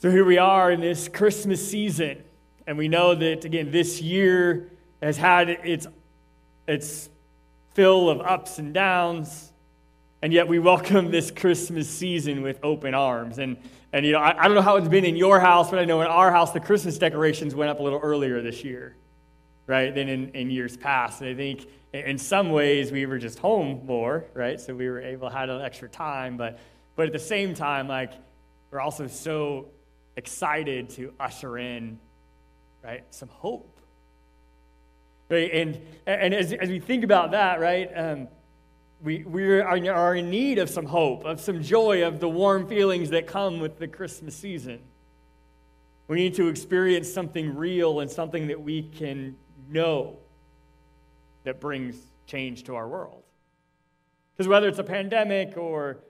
So here we are in this Christmas season, and we know that, again, this year has had its, its fill of ups and downs, and yet we welcome this Christmas season with open arms. And, and you know, I, I don't know how it's been in your house, but I know in our house, the Christmas decorations went up a little earlier this year, right, than in, in years past. And I think in some ways we were just home more, right? So we were able to have an extra time, but, but at the same time, like, we're also so excited to usher in, right, some hope. Right? And, and as, as we think about that, right, um, we, we are in need of some hope, of some joy, of the warm feelings that come with the Christmas season. We need to experience something real and something that we can know that brings change to our world. Because whether it's a pandemic or,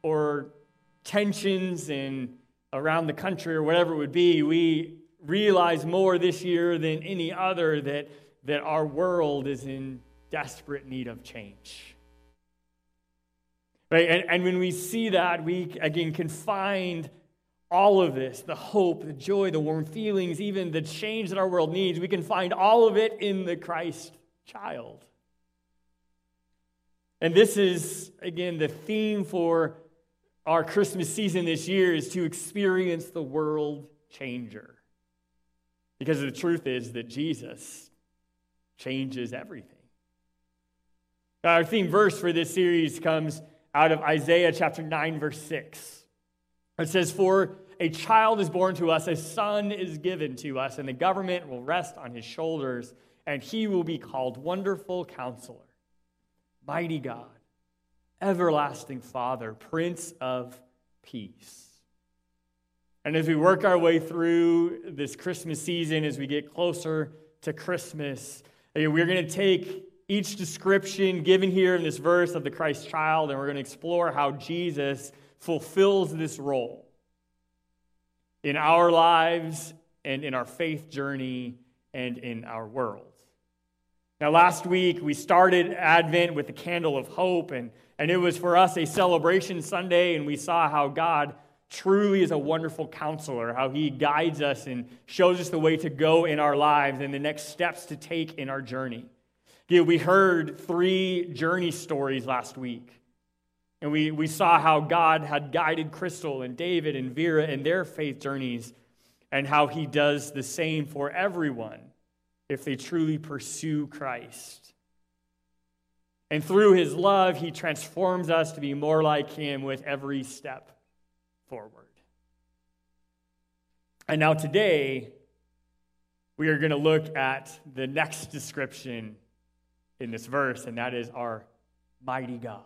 or tensions and around the country or whatever it would be, we realize more this year than any other that, that our world is in desperate need of change. Right? And, and when we see that, we again can find all of this the hope, the joy, the warm feelings, even the change that our world needs. We can find all of it in the Christ child. And this is, again, the theme for our Christmas season this year is to experience the world changer. Because the truth is that Jesus changes everything. Our theme verse for this series comes out of Isaiah chapter 9, verse 6. It says, For a child is born to us, a son is given to us, and the government will rest on his shoulders, and he will be called Wonderful Counselor, Mighty God everlasting Father, Prince of Peace. And as we work our way through this Christmas season, as we get closer to Christmas, eh, we're going to take each description given here in this verse of the Christ child, and we're going to explore how Jesus fulfills this role in our lives and in our faith journey and in our world. Now, last week we started Advent with the candle of hope, and and it was for us a celebration Sunday, and we saw how God truly is a wonderful counselor, how he guides us and shows us the way to go in our lives and the next steps to take in our journey. Yeah, we heard three journey stories last week. And we, we saw how God had guided Crystal and David and Vera in their faith journeys, and how he does the same for everyone if they truly pursue Christ. And through his love, he transforms us to be more like him with every step forward. And now, today, we are going to look at the next description in this verse, and that is our mighty God.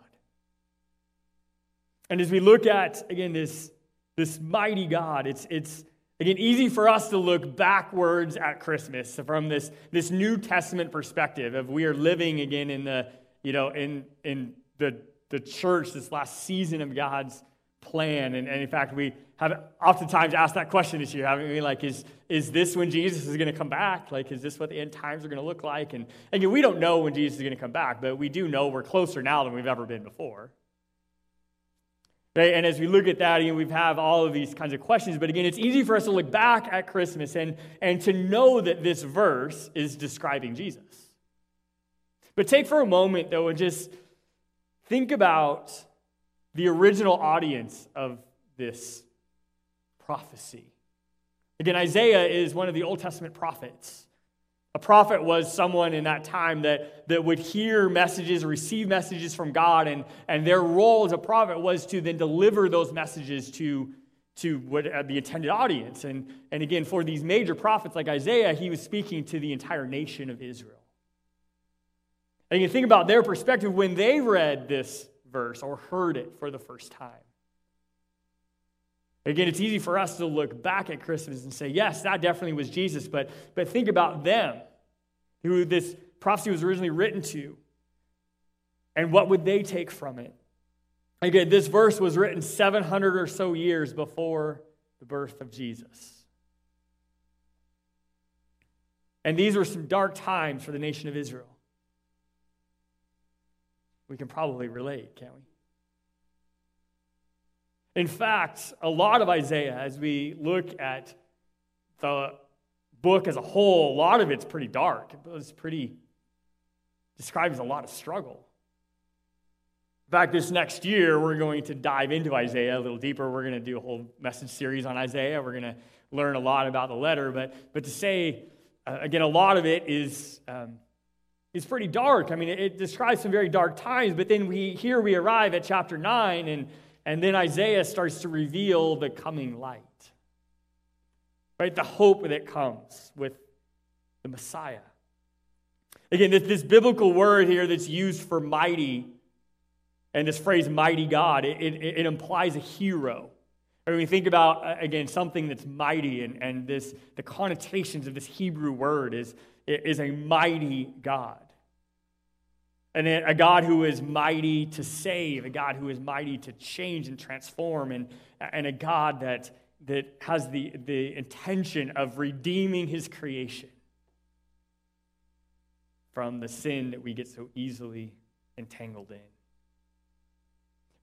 And as we look at, again, this, this mighty God, it's, it's again easy for us to look backwards at Christmas from this, this New Testament perspective of we are living again in the you know, in, in the, the church, this last season of God's plan. And, and in fact, we have oftentimes asked that question this year, haven't we? Like, is, is this when Jesus is going to come back? Like, is this what the end times are going to look like? And again, we don't know when Jesus is going to come back, but we do know we're closer now than we've ever been before. Right? And as we look at that, know, we have all of these kinds of questions. But again, it's easy for us to look back at Christmas and, and to know that this verse is describing Jesus. But take for a moment, though, and just think about the original audience of this prophecy. Again, Isaiah is one of the Old Testament prophets. A prophet was someone in that time that, that would hear messages, receive messages from God, and, and their role as a prophet was to then deliver those messages to, to what, uh, the intended audience. And, and again, for these major prophets like Isaiah, he was speaking to the entire nation of Israel. And you think about their perspective when they read this verse or heard it for the first time. Again, it's easy for us to look back at Christmas and say, yes, that definitely was Jesus, but, but think about them, who this prophecy was originally written to, and what would they take from it? Again, this verse was written 700 or so years before the birth of Jesus. And these were some dark times for the nation of Israel. We can probably relate, can't we? In fact, a lot of Isaiah, as we look at the book as a whole, a lot of it's pretty dark. It's pretty, describes a lot of struggle. In fact, this next year, we're going to dive into Isaiah a little deeper. We're going to do a whole message series on Isaiah. We're going to learn a lot about the letter. But, but to say, uh, again, a lot of it is, um, is pretty dark. I mean, it, it, describes some very dark times. But then we here we arrive at chapter 9, and, and then Isaiah starts to reveal the coming light right? The hope that comes with the Messiah. Again, this, this biblical word here that's used for mighty, and this phrase mighty God, it, it, it implies a hero. When we think about, uh, again, something that's mighty, and, and this, the connotations of this Hebrew word is, is a mighty God. And a God who is mighty to save, a God who is mighty to change and transform, and, and a God that that has the, the intention of redeeming his creation from the sin that we get so easily entangled in.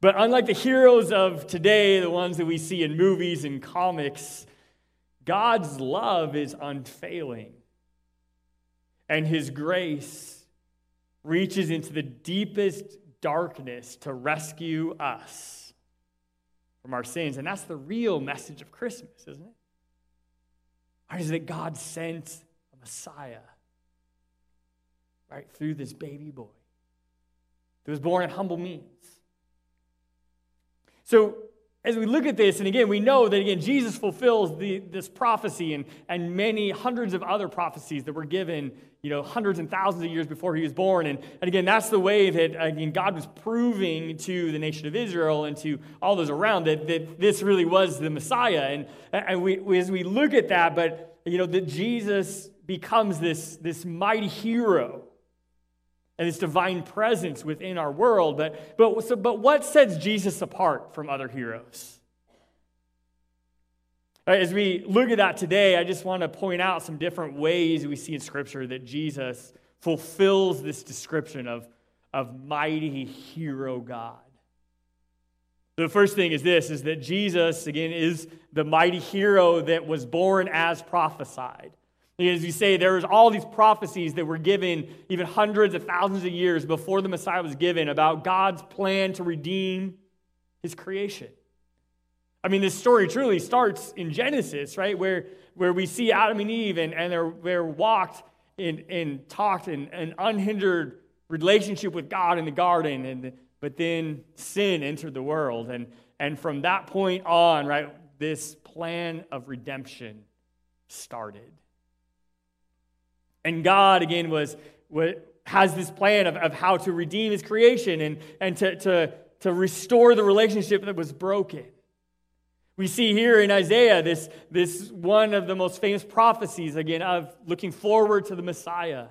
But unlike the heroes of today, the ones that we see in movies and comics, God's love is unfailing. And his grace reaches into the deepest darkness to rescue us from our sins. And that's the real message of Christmas, isn't it? Right, is that God sent a Messiah, right, through this baby boy that was born in humble means. So as we look at this, and again, we know that again, Jesus fulfills the, this prophecy and, and many hundreds of other prophecies that were given, you know, hundreds and thousands of years before he was born. And, and again, that's the way that again, God was proving to the nation of Israel and to all those around that, that this really was the Messiah. And, and we, we, as we look at that, but, you know, that Jesus becomes this, this mighty hero and his divine presence within our world. But, but, so, but what sets Jesus apart from other heroes? Uh, as we look at that today, I just want to point out some different ways we see in Scripture that Jesus fulfills this description of, of mighty hero God. The first thing is this is that Jesus, again, is the mighty hero that was born as prophesied. As you say, there was all these prophecies that were given even hundreds of thousands of years before the Messiah was given about God's plan to redeem his creation. I mean, this story truly starts in Genesis, right? Where, where we see Adam and Eve and, and they're, they're walked and, and talked in an unhindered relationship with God in the garden. And, but then sin entered the world. And, and from that point on, right, this plan of redemption started. And God, again, was, was has this plan of, of how to redeem his creation and, and to, to, to restore the relationship that was broken. We see here in Isaiah this, this one of the most famous prophecies, again, of looking forward to the Messiah.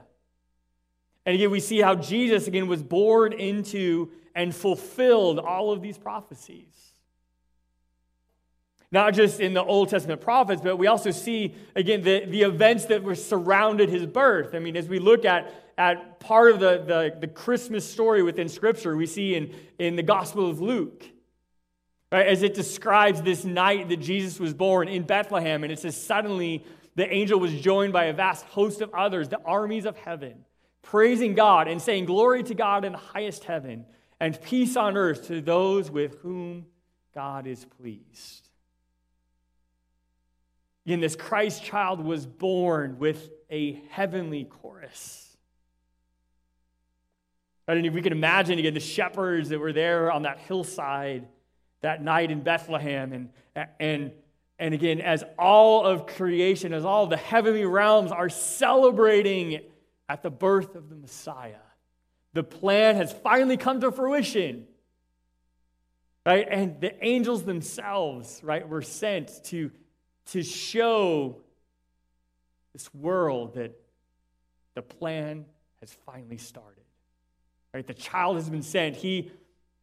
And again, we see how Jesus, again, was born into and fulfilled all of these prophecies. Not just in the Old Testament prophets, but we also see, again, the, the events that were surrounded his birth. I mean, as we look at, at part of the, the, the Christmas story within Scripture, we see in, in the Gospel of Luke, right, as it describes this night that Jesus was born in Bethlehem, and it says, Suddenly the angel was joined by a vast host of others, the armies of heaven, praising God and saying, Glory to God in the highest heaven, and peace on earth to those with whom God is pleased. Again, this Christ child was born with a heavenly chorus. And if we can imagine again the shepherds that were there on that hillside that night in Bethlehem, and, and, and again, as all of creation, as all the heavenly realms are celebrating at the birth of the Messiah, the plan has finally come to fruition. Right? And the angels themselves, right, were sent to to show this world that the plan has finally started. Right? The child has been sent. He,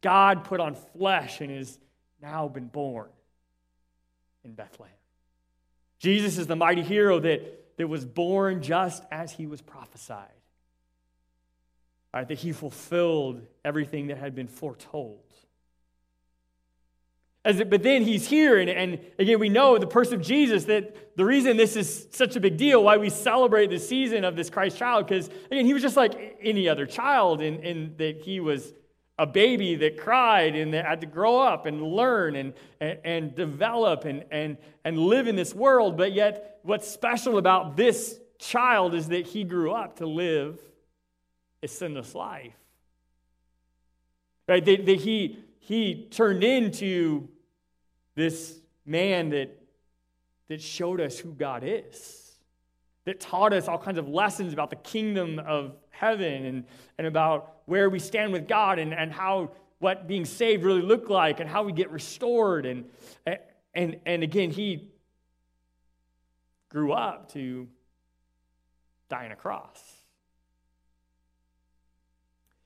God put on flesh and has now been born in Bethlehem. Jesus is the mighty hero that, that was born just as he was prophesied. Right, that he fulfilled everything that had been foretold. It, but then he's here, and, and again, we know the person of Jesus that the reason this is such a big deal, why we celebrate the season of this Christ child, because again, he was just like any other child in that he was a baby that cried and that had to grow up and learn and, and, and develop and, and, and live in this world. But yet, what's special about this child is that he grew up to live a sinless life. Right? That, that he, he turned into this man that, that showed us who God is, that taught us all kinds of lessons about the kingdom of heaven and, and about where we stand with God and, and how what being saved really looked like and how we get restored. And, and, and again, he grew up to die on a cross.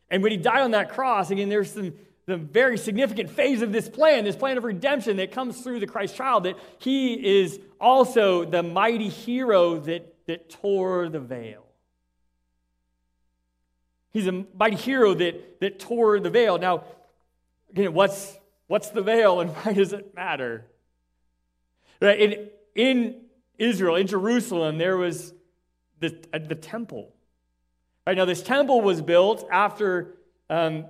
And when he died on that cross, again, there's some the very significant phase of this plan, this plan of redemption that comes through the Christ child, that he is also the mighty hero that, that tore the veil. He's a mighty hero that, that tore the veil. Now, again, what's, what's the veil and why does it matter? Right, in, in Israel, in Jerusalem, there was the, uh, the temple. Right now, this temple was built after, um,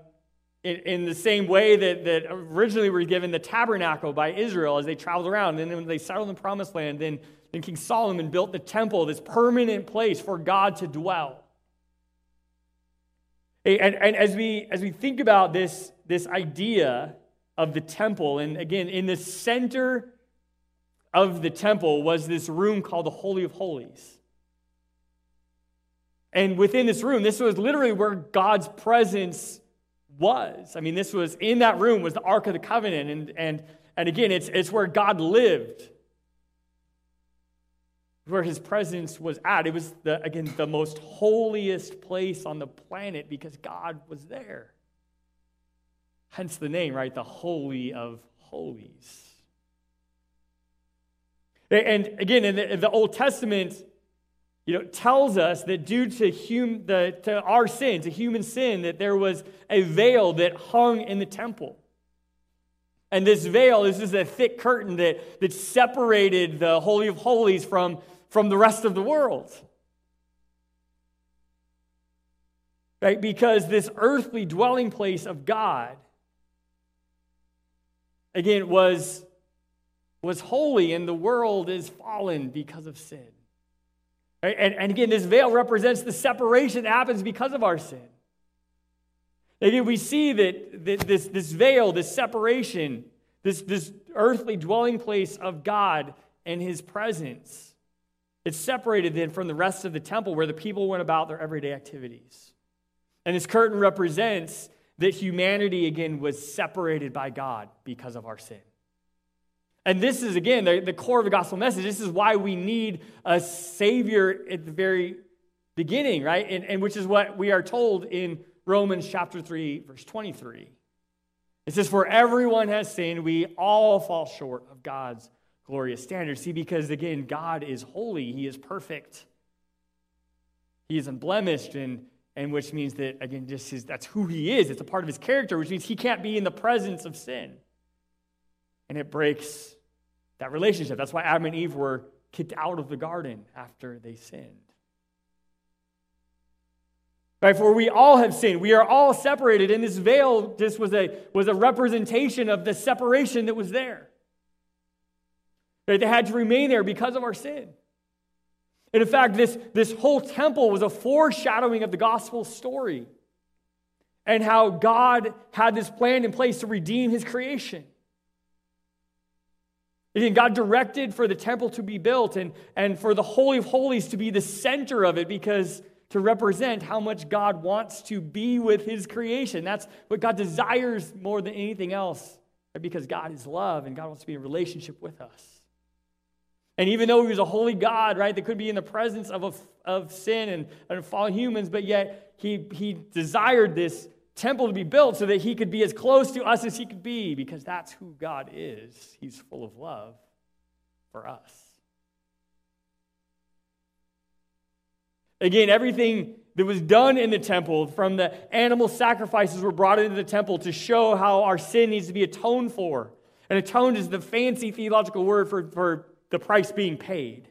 in, in the same way that, that originally were given the tabernacle by Israel as they traveled around. And then when they settled in the promised land, then, then King Solomon built the temple, this permanent place for God to dwell. And, and as, we, as we think about this, this idea of the temple, and again, in the center of the temple was this room called the Holy of Holies. And within this room, this was literally where God's presence was. I mean, this was in that room was the Ark of the Covenant. And, and, and again, it's, it's where God lived where his presence was at. It was, the, again, the most holiest place on the planet because God was there. Hence the name, right? The Holy of Holies. And again, in the, in the Old Testament, you know, tells us that due to, hum, the, to our sin, to human sin, that there was a veil that hung in the temple. And this veil is just a thick curtain that, that separated the Holy of Holies from from the rest of the world. Right? Because this earthly dwelling place of God, again, was, was holy, and the world is fallen because of sin. And, and again, this veil represents the separation that happens because of our sin. Again, we see that, that this, this veil, this separation, this, this earthly dwelling place of God and his presence it's separated then from the rest of the temple where the people went about their everyday activities. And this curtain represents that humanity again was separated by God because of our sin. And this is, again, the, the core of the gospel message. This is why we need a Savior at the very beginning, right? And, and which is what we are told in Romans chapter 3, verse 23. It says, For everyone has sinned, we all fall short of God's glorious standard. See, because again, God is holy, He is perfect, He is unblemished, and, and which means that, again, just his, that's who He is. It's a part of His character, which means He can't be in the presence of sin. And it breaks that relationship. That's why Adam and Eve were kicked out of the garden after they sinned. Right, for we all have sinned. We are all separated. And this veil just was a, was a representation of the separation that was there. Right? They had to remain there because of our sin. And in fact, this, this whole temple was a foreshadowing of the gospel story and how God had this plan in place to redeem his creation. And God directed for the temple to be built and, and for the Holy of Holies to be the center of it because to represent how much God wants to be with his creation. That's what God desires more than anything else because God is love and God wants to be in relationship with us. And even though he was a holy God, right, that could be in the presence of, a, of sin and, and fallen humans, but yet he, he desired this temple to be built so that he could be as close to us as he could be, because that's who God is. He's full of love for us. Again, everything that was done in the temple, from the animal sacrifices were brought into the temple to show how our sin needs to be atoned for And atoned is the fancy theological word for, for the price being paid.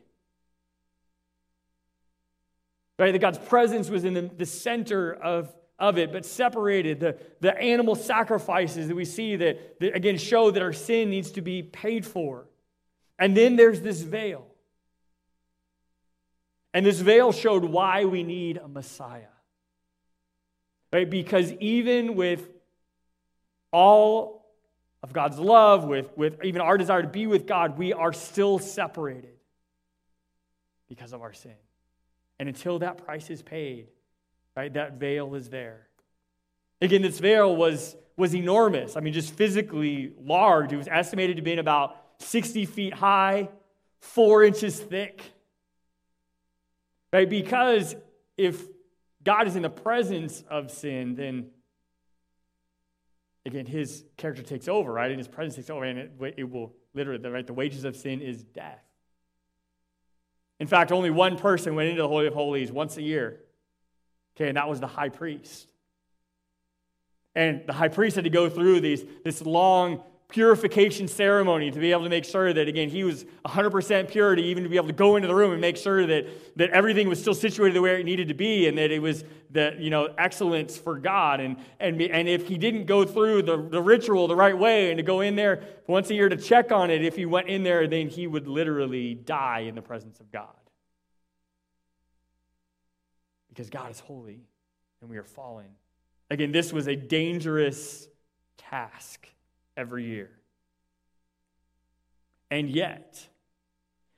Right? That God's presence was in the, the center of, of it, but separated. The, the animal sacrifices that we see that, that, again, show that our sin needs to be paid for. And then there's this veil. And this veil showed why we need a Messiah. Right? Because even with all of God's love, with, with even our desire to be with God, we are still separated because of our sin. And until that price is paid, right, that veil is there. Again, this veil was, was enormous. I mean, just physically large. It was estimated to be about 60 feet high, four inches thick. Right? Because if God is in the presence of sin, then again, his character takes over, right? And his presence takes over, and it, it will literally, right? The wages of sin is death. In fact, only one person went into the Holy of Holies once a year. Okay, and that was the high priest. And the high priest had to go through these, this long purification ceremony to be able to make sure that, again, he was 100% purity, even to be able to go into the room and make sure that, that everything was still situated the way it needed to be and that it was the, you know, excellence for God. And, and, and if he didn't go through the, the ritual the right way and to go in there once a year to check on it, if he went in there, then he would literally die in the presence of God. Because God is holy and we are fallen. Again, this was a dangerous task every year. And yet,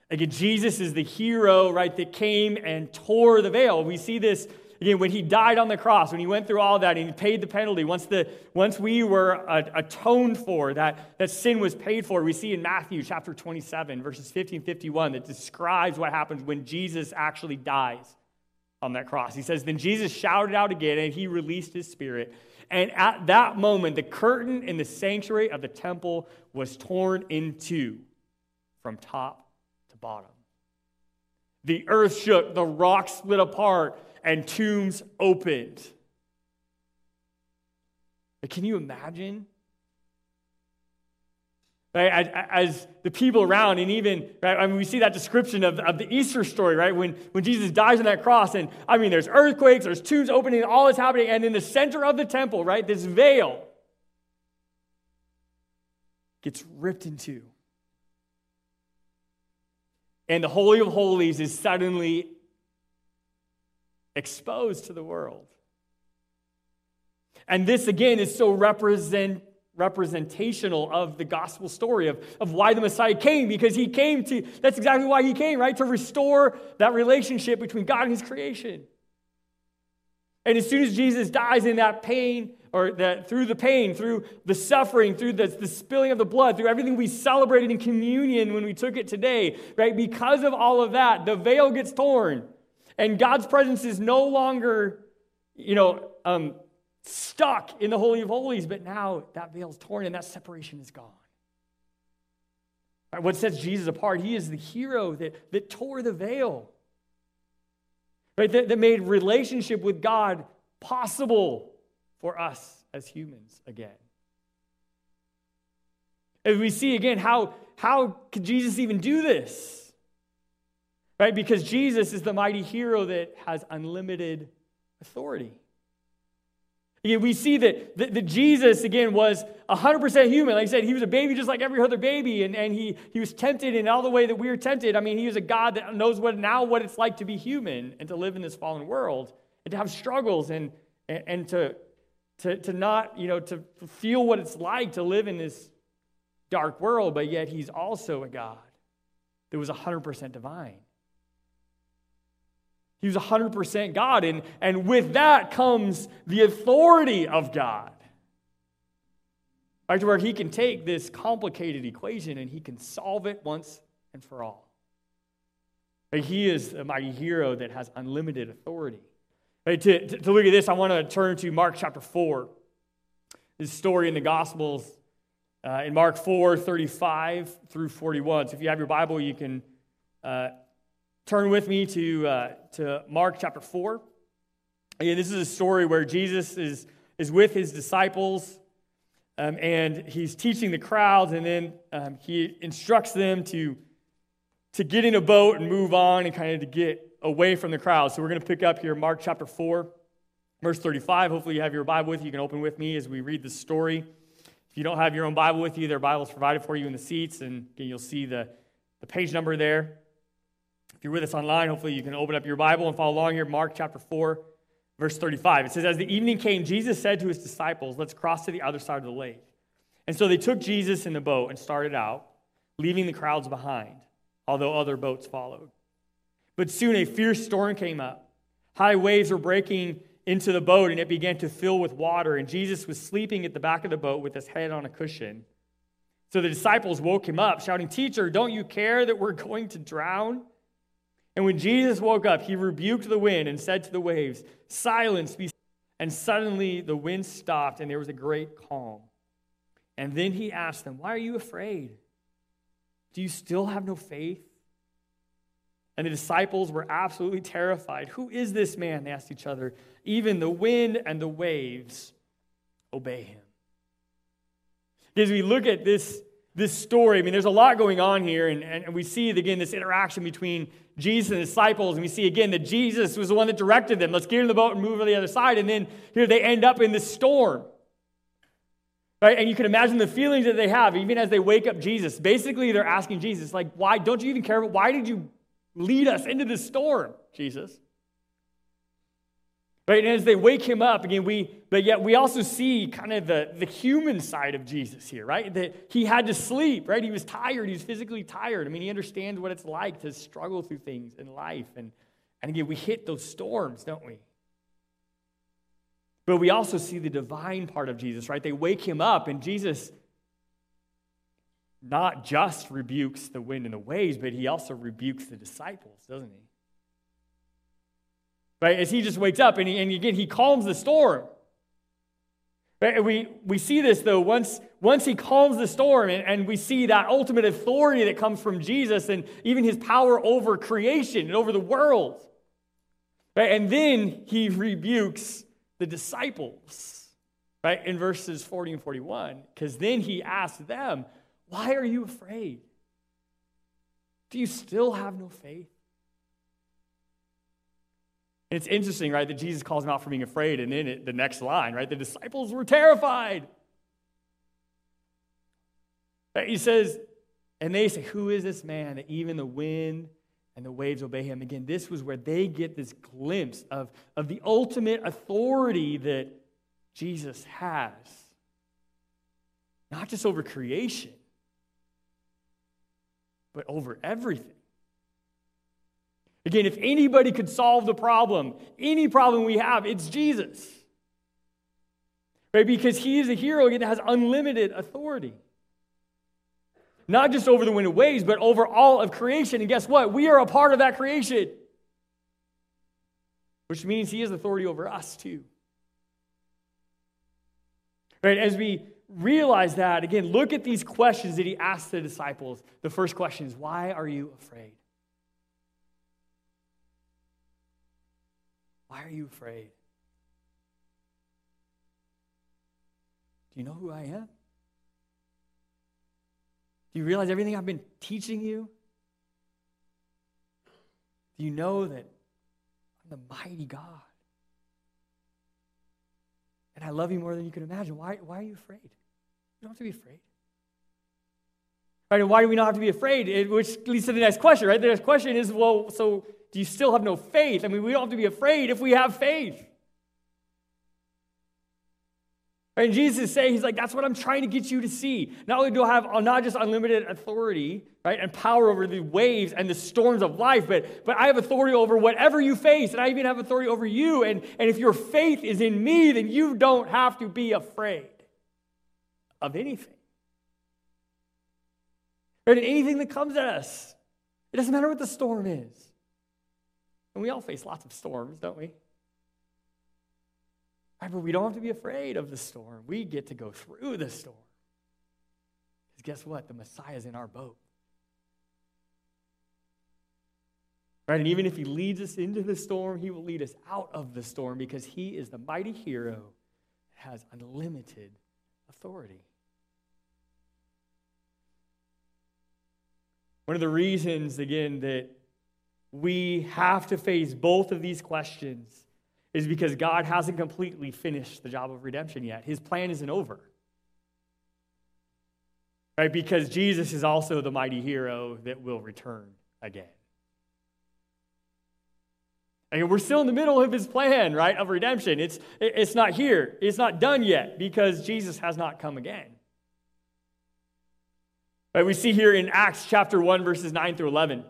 again, Jesus is the hero, right, that came and tore the veil. We see this again when he died on the cross, when he went through all that and he paid the penalty. Once, the, once we were atoned for, that, that sin was paid for, we see in Matthew chapter 27, verses 50 and 51, that describes what happens when Jesus actually dies on that cross. He says, Then Jesus shouted out again and he released his spirit. And at that moment, the curtain in the sanctuary of the temple was torn in two from top to bottom. The earth shook, the rocks split apart, and tombs opened. But can you imagine Right, as the people around, and even, right, I mean, we see that description of, of the Easter story, right? When, when Jesus dies on that cross, and I mean, there's earthquakes, there's tombs opening, all is happening, and in the center of the temple, right, this veil gets ripped in two. And the Holy of Holies is suddenly exposed to the world. And this, again, is so represent representational of the gospel story of, of why the Messiah came, because he came to, that's exactly why he came, right? To restore that relationship between God and his creation. And as soon as Jesus dies in that pain, or that through the pain, through the suffering, through the, the spilling of the blood, through everything we celebrated in communion when we took it today, right? Because of all of that, the veil gets torn. And God's presence is no longer, you know, um, stuck in the Holy of Holies, but now that veil's torn and that separation is gone. Right, what sets Jesus apart? He is the hero that, that tore the veil, right? That, that made relationship with God possible for us as humans again. As we see again, how, how could Jesus even do this? Right? Because Jesus is the mighty hero that has unlimited authority. Again, we see that, that, that, Jesus, again, was 100% human. Like I said, he was a baby just like every other baby, and, and he, he was tempted in all the way that we are tempted. I mean, he was a God that knows what now what it's like to be human and to live in this fallen world and to have struggles and, and, and to, to, to not, you know, to feel what it's like to live in this dark world, but yet he's also a God that was 100% divine. He was 100% God. And, and with that comes the authority of God. Right to where he can take this complicated equation and he can solve it once and for all. Right, he is a mighty hero that has unlimited authority. To, to, to look at this, I want to turn to Mark chapter 4. This story in the Gospels uh, in Mark 4 35 through 41. So if you have your Bible, you can uh, Turn with me to, uh, to Mark chapter 4. Again, this is a story where Jesus is, is with his disciples. Um, and he's teaching the crowds, and then um, he instructs them to, to get in a boat and move on and kind of to get away from the crowd. So we're going to pick up here Mark chapter 4, verse 35. Hopefully, you have your Bible with you. You can open with me as we read the story. If you don't have your own Bible with you, there are Bibles provided for you in the seats, and again, you'll see the, the page number there. If you're with us online, hopefully you can open up your Bible and follow along here. Mark chapter 4, verse 35. It says, As the evening came, Jesus said to his disciples, Let's cross to the other side of the lake. And so they took Jesus in the boat and started out, leaving the crowds behind, although other boats followed. But soon a fierce storm came up. High waves were breaking into the boat, and it began to fill with water. And Jesus was sleeping at the back of the boat with his head on a cushion. So the disciples woke him up, shouting, Teacher, don't you care that we're going to drown? And when Jesus woke up, he rebuked the wind and said to the waves, Silence, be And suddenly the wind stopped, and there was a great calm. And then he asked them, Why are you afraid? Do you still have no faith? And the disciples were absolutely terrified. Who is this man? They asked each other. Even the wind and the waves obey him. As we look at this, this story, I mean, there's a lot going on here, and, and we see, again, this interaction between Jesus and the disciples, and we see again that Jesus was the one that directed them. Let's get in the boat and move to the other side. And then here they end up in this storm. Right? And you can imagine the feelings that they have, even as they wake up Jesus. Basically, they're asking Jesus, like, why don't you even care? Why did you lead us into the storm, Jesus. Right? And as they wake him up, again, we, but yet we also see kind of the, the human side of Jesus here, right? That he had to sleep, right? He was tired. He was physically tired. I mean, he understands what it's like to struggle through things in life. And, and again, we hit those storms, don't we? But we also see the divine part of Jesus, right? They wake him up, and Jesus not just rebukes the wind and the waves, but he also rebukes the disciples, doesn't he? Right? As he just wakes up and, he, and again, he calms the storm. Right? We, we see this though, once, once he calms the storm, and, and we see that ultimate authority that comes from Jesus and even his power over creation and over the world. Right? And then he rebukes the disciples, right, in verses 40 and 41, because then he asks them, why are you afraid? Do you still have no faith? And it's interesting, right, that Jesus calls them out for being afraid, and then it, the next line, right, the disciples were terrified. He says, and they say, Who is this man that even the wind and the waves obey him? Again, this was where they get this glimpse of, of the ultimate authority that Jesus has, not just over creation, but over everything. Again, if anybody could solve the problem, any problem we have, it's Jesus. Right? Because he is a hero that has unlimited authority. Not just over the wind and waves, but over all of creation. And guess what? We are a part of that creation. Which means he has authority over us too. Right? As we realize that, again, look at these questions that he asked the disciples. The first question is, Why are you afraid? Why are you afraid? Do you know who I am? Do you realize everything I've been teaching you? Do you know that I'm the mighty God? And I love you more than you can imagine. Why, why are you afraid? You don't have to be afraid. Right? And why do we not have to be afraid? It, which leads to the next question, right? The next question is, well, so do you still have no faith? I mean, we don't have to be afraid if we have faith. And Jesus is saying, He's like, that's what I'm trying to get you to see. Not only do I have not just unlimited authority, right, and power over the waves and the storms of life, but, but I have authority over whatever you face, and I even have authority over you. And, and if your faith is in me, then you don't have to be afraid of anything. Right? And anything that comes at us. It doesn't matter what the storm is. And we all face lots of storms, don't we? Right, but we don't have to be afraid of the storm. We get to go through the storm. Because guess what? The Messiah is in our boat. Right? And even if he leads us into the storm, he will lead us out of the storm because he is the mighty hero that has unlimited authority. One of the reasons, again, that we have to face both of these questions is because God hasn't completely finished the job of redemption yet. His plan isn't over. Right? Because Jesus is also the mighty hero that will return again. And we're still in the middle of his plan, right, of redemption. It's, it's not here. It's not done yet because Jesus has not come again. Right, we see here in Acts chapter 1, verses 9 through 11.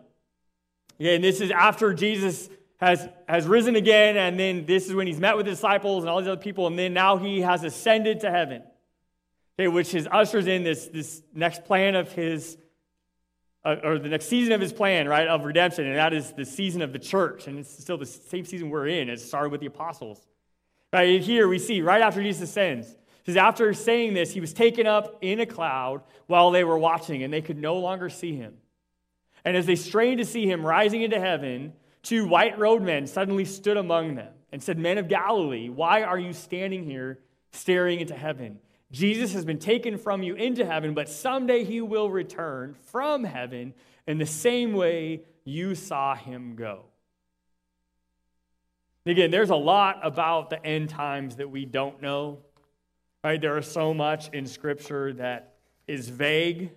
Yeah, and this is after Jesus has, has risen again, and then this is when he's met with his disciples and all these other people, and then now he has ascended to heaven. Okay, which is ushers in this, this next plan of his, uh, or the next season of his plan, right, of redemption, and that is the season of the church. And it's still the same season we're in. It started with the apostles. Right here we see, right after Jesus ascends, says, after saying this, he was taken up in a cloud while they were watching, and they could no longer see him. And as they strained to see him rising into heaven, two white robed men suddenly stood among them and said, Men of Galilee, why are you standing here staring into heaven? Jesus has been taken from you into heaven, but someday he will return from heaven in the same way you saw him go. Again, there's a lot about the end times that we don't know. Right? There is so much in Scripture that is vague.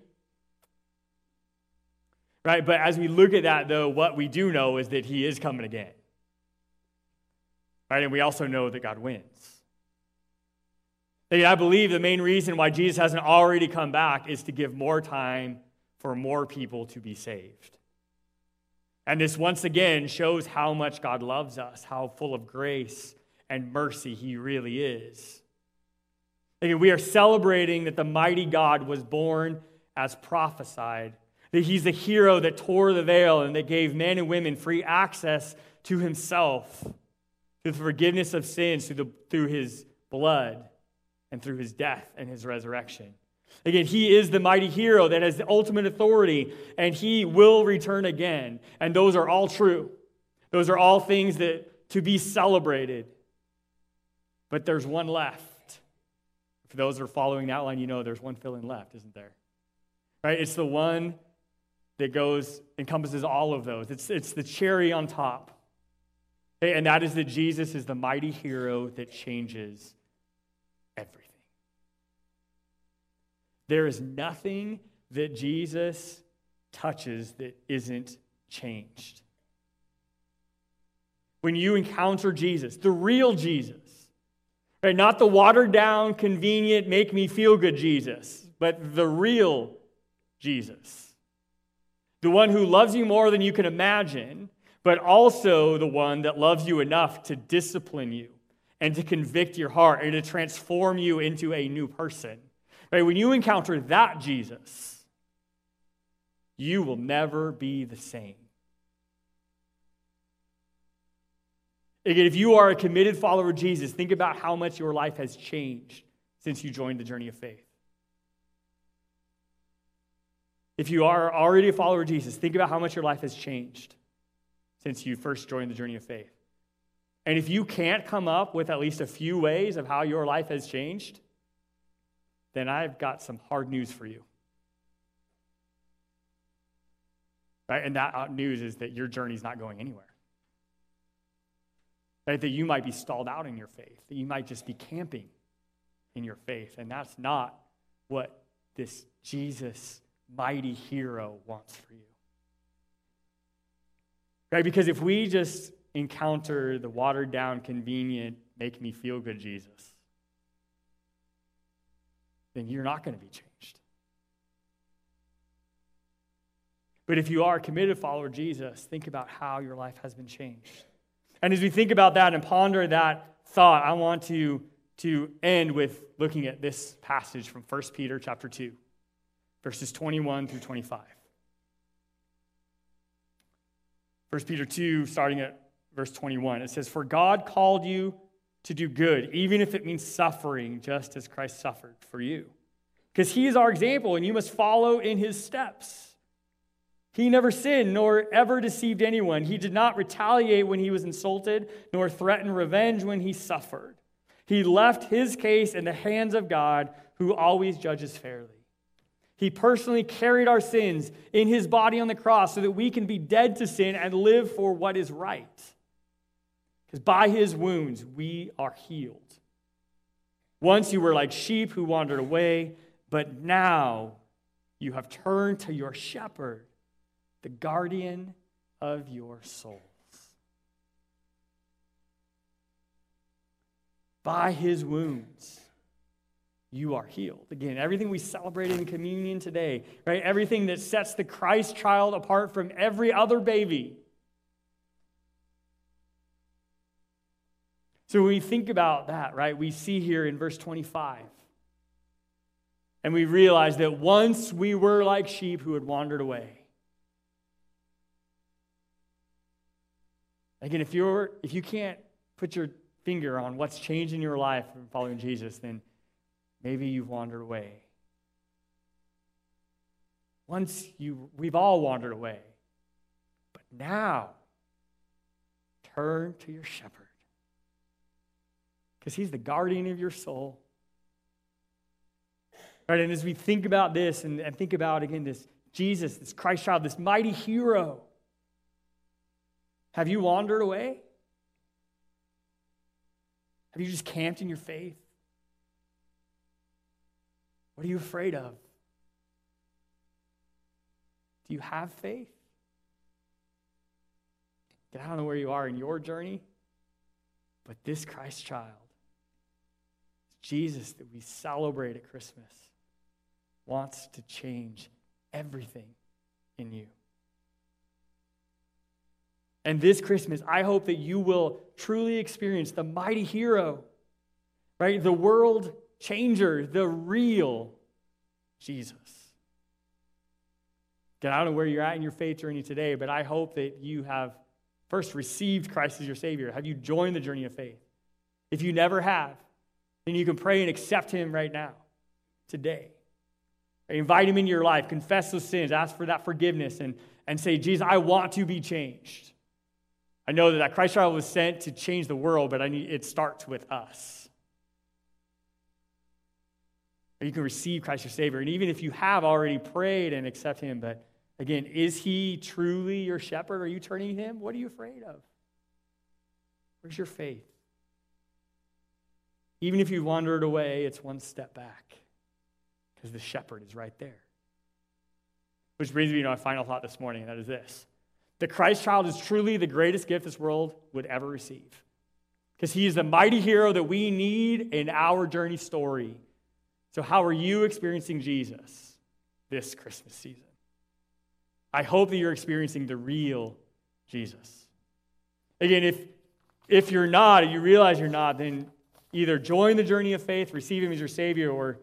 Right? But as we look at that, though, what we do know is that He is coming again. Right? And we also know that God wins. I believe the main reason why Jesus hasn't already come back is to give more time for more people to be saved. And this once again shows how much God loves us, how full of grace and mercy He really is. We are celebrating that the mighty God was born as prophesied, that he's the hero that tore the veil and that gave men and women free access to himself through the forgiveness of sins through, the, through his blood and through his death and his resurrection. Again, he is the mighty hero that has the ultimate authority, and he will return again. And those are all true. Those are all things that to be celebrated. But there's one left. For those that are following the outline, you know there's one fill in left, isn't there? Right? It's the one that goes, encompasses all of those. It's, it's the cherry on top. And that is that Jesus is the mighty hero that changes everything. There is nothing that Jesus touches that isn't changed. When you encounter Jesus, the real Jesus, Right? Not the watered down, convenient, make me feel good Jesus, but the real Jesus. The one who loves you more than you can imagine, but also the one that loves you enough to discipline you and to convict your heart and to transform you into a new person. Right? When you encounter that Jesus, you will never be the same. Again, if you are a committed follower of Jesus, think about how much your life has changed since you joined the journey of faith. If you are already a follower of Jesus, think about how much your life has changed since you first joined the journey of faith. And if you can't come up with at least a few ways of how your life has changed, then I've got some hard news for you. Right? And that news is that your journey is not going anywhere. Right? That you might be stalled out in your faith, that you might just be camping in your faith. And that's not what this Jesus, mighty hero, wants for you. Right? Because if we just encounter the watered down, convenient, make me feel good Jesus, then you're not going to be changed. But if you are a committed follower of Jesus, think about how your life has been changed. And as we think about that and ponder that thought, I want to, to end with looking at this passage from 1 Peter chapter 2, verses 21 through 25. 1 Peter 2, starting at verse 21, it says, For God called you to do good, even if it means suffering, just as Christ suffered for you. Because he is our example, and you must follow in his steps. He never sinned nor ever deceived anyone. He did not retaliate when he was insulted, nor threaten revenge when he suffered. He left his case in the hands of God, who always judges fairly. He personally carried our sins in his body on the cross so that we can be dead to sin and live for what is right. Because by his wounds, we are healed. Once you were like sheep who wandered away, but now you have turned to your shepherd, the guardian of your souls. By his wounds, you are healed. Again, everything we celebrate in communion today, right? Everything that sets the Christ child apart from every other baby. So when we think about that, right, we see here in verse 25, and we realize that once we were like sheep who had wandered away. Again, if you're if you can't put your finger on what's changed in your life from following Jesus, then Maybe you've wandered away. Once you, we've all wandered away. But now, turn to your shepherd. Because he's the guardian of your soul. Right, and as we think about this and, and think about, again, this Jesus, this Christ child, this mighty hero, have you wandered away? Have you just camped in your faith? What are you afraid of? Do you have faith? I don't know where you are in your journey, but this Christ child, Jesus that we celebrate at Christmas, wants to change everything in you. And this Christmas, I hope that you will truly experience the mighty hero, right? The world changer, the real Jesus. Again, I don't know where you're at in your faith journey today, but I hope that you have first received Christ as your Savior. Have you joined the journey of faith? If you never have, then you can pray and accept Him right now, today. Invite Him into your life, confess those sins, ask for that forgiveness, and, and say, Jesus, I want to be changed. I know that that Christ child was sent to change the world, but I need, it starts with us. Or you can receive Christ your Savior. And even if you have already prayed and accept Him, but again, is He truly your shepherd? Are you turning to Him? What are you afraid of? Where's your faith? Even if you've wandered away, it's one step back because the shepherd is right there. Which brings me to my final thought this morning, and that is this the Christ child is truly the greatest gift this world would ever receive. Because he is the mighty hero that we need in our journey story. So, how are you experiencing Jesus this Christmas season? I hope that you're experiencing the real Jesus. Again, if, if you're not, if you realize you're not, then either join the journey of faith, receive Him as your Savior, or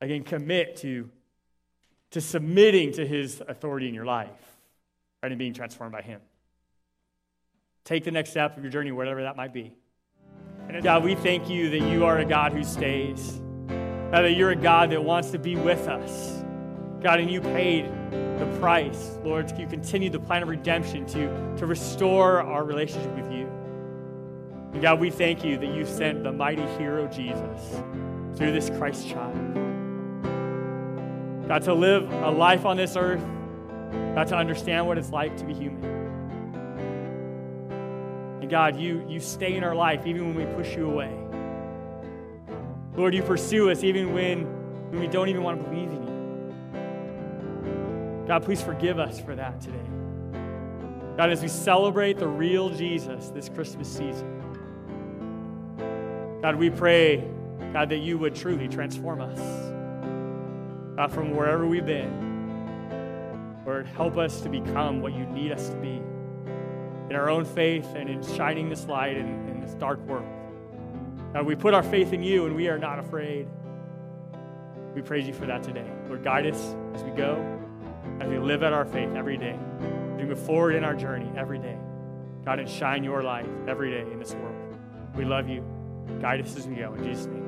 again, commit to, to submitting to His authority in your life right, and being transformed by Him. Take the next step of your journey, whatever that might be. And God, we thank you that you are a God who stays. God, that you're a God that wants to be with us. God, and you paid the price, Lord, you continue the plan of redemption to, to restore our relationship with you. And God, we thank you that you sent the mighty hero Jesus through this Christ child. God, to live a life on this earth, God, to understand what it's like to be human. And God, you, you stay in our life even when we push you away. Lord, you pursue us even when, when we don't even want to believe in you. God, please forgive us for that today. God, as we celebrate the real Jesus this Christmas season, God, we pray, God, that you would truly transform us. God, from wherever we've been, Lord, help us to become what you need us to be in our own faith and in shining this light in, in this dark world. God, we put our faith in you and we are not afraid. We praise you for that today. Lord, guide us as we go, as we live out our faith every day, as we move forward in our journey every day. God, and shine your light every day in this world. We love you. Guide us as we go. In Jesus' name.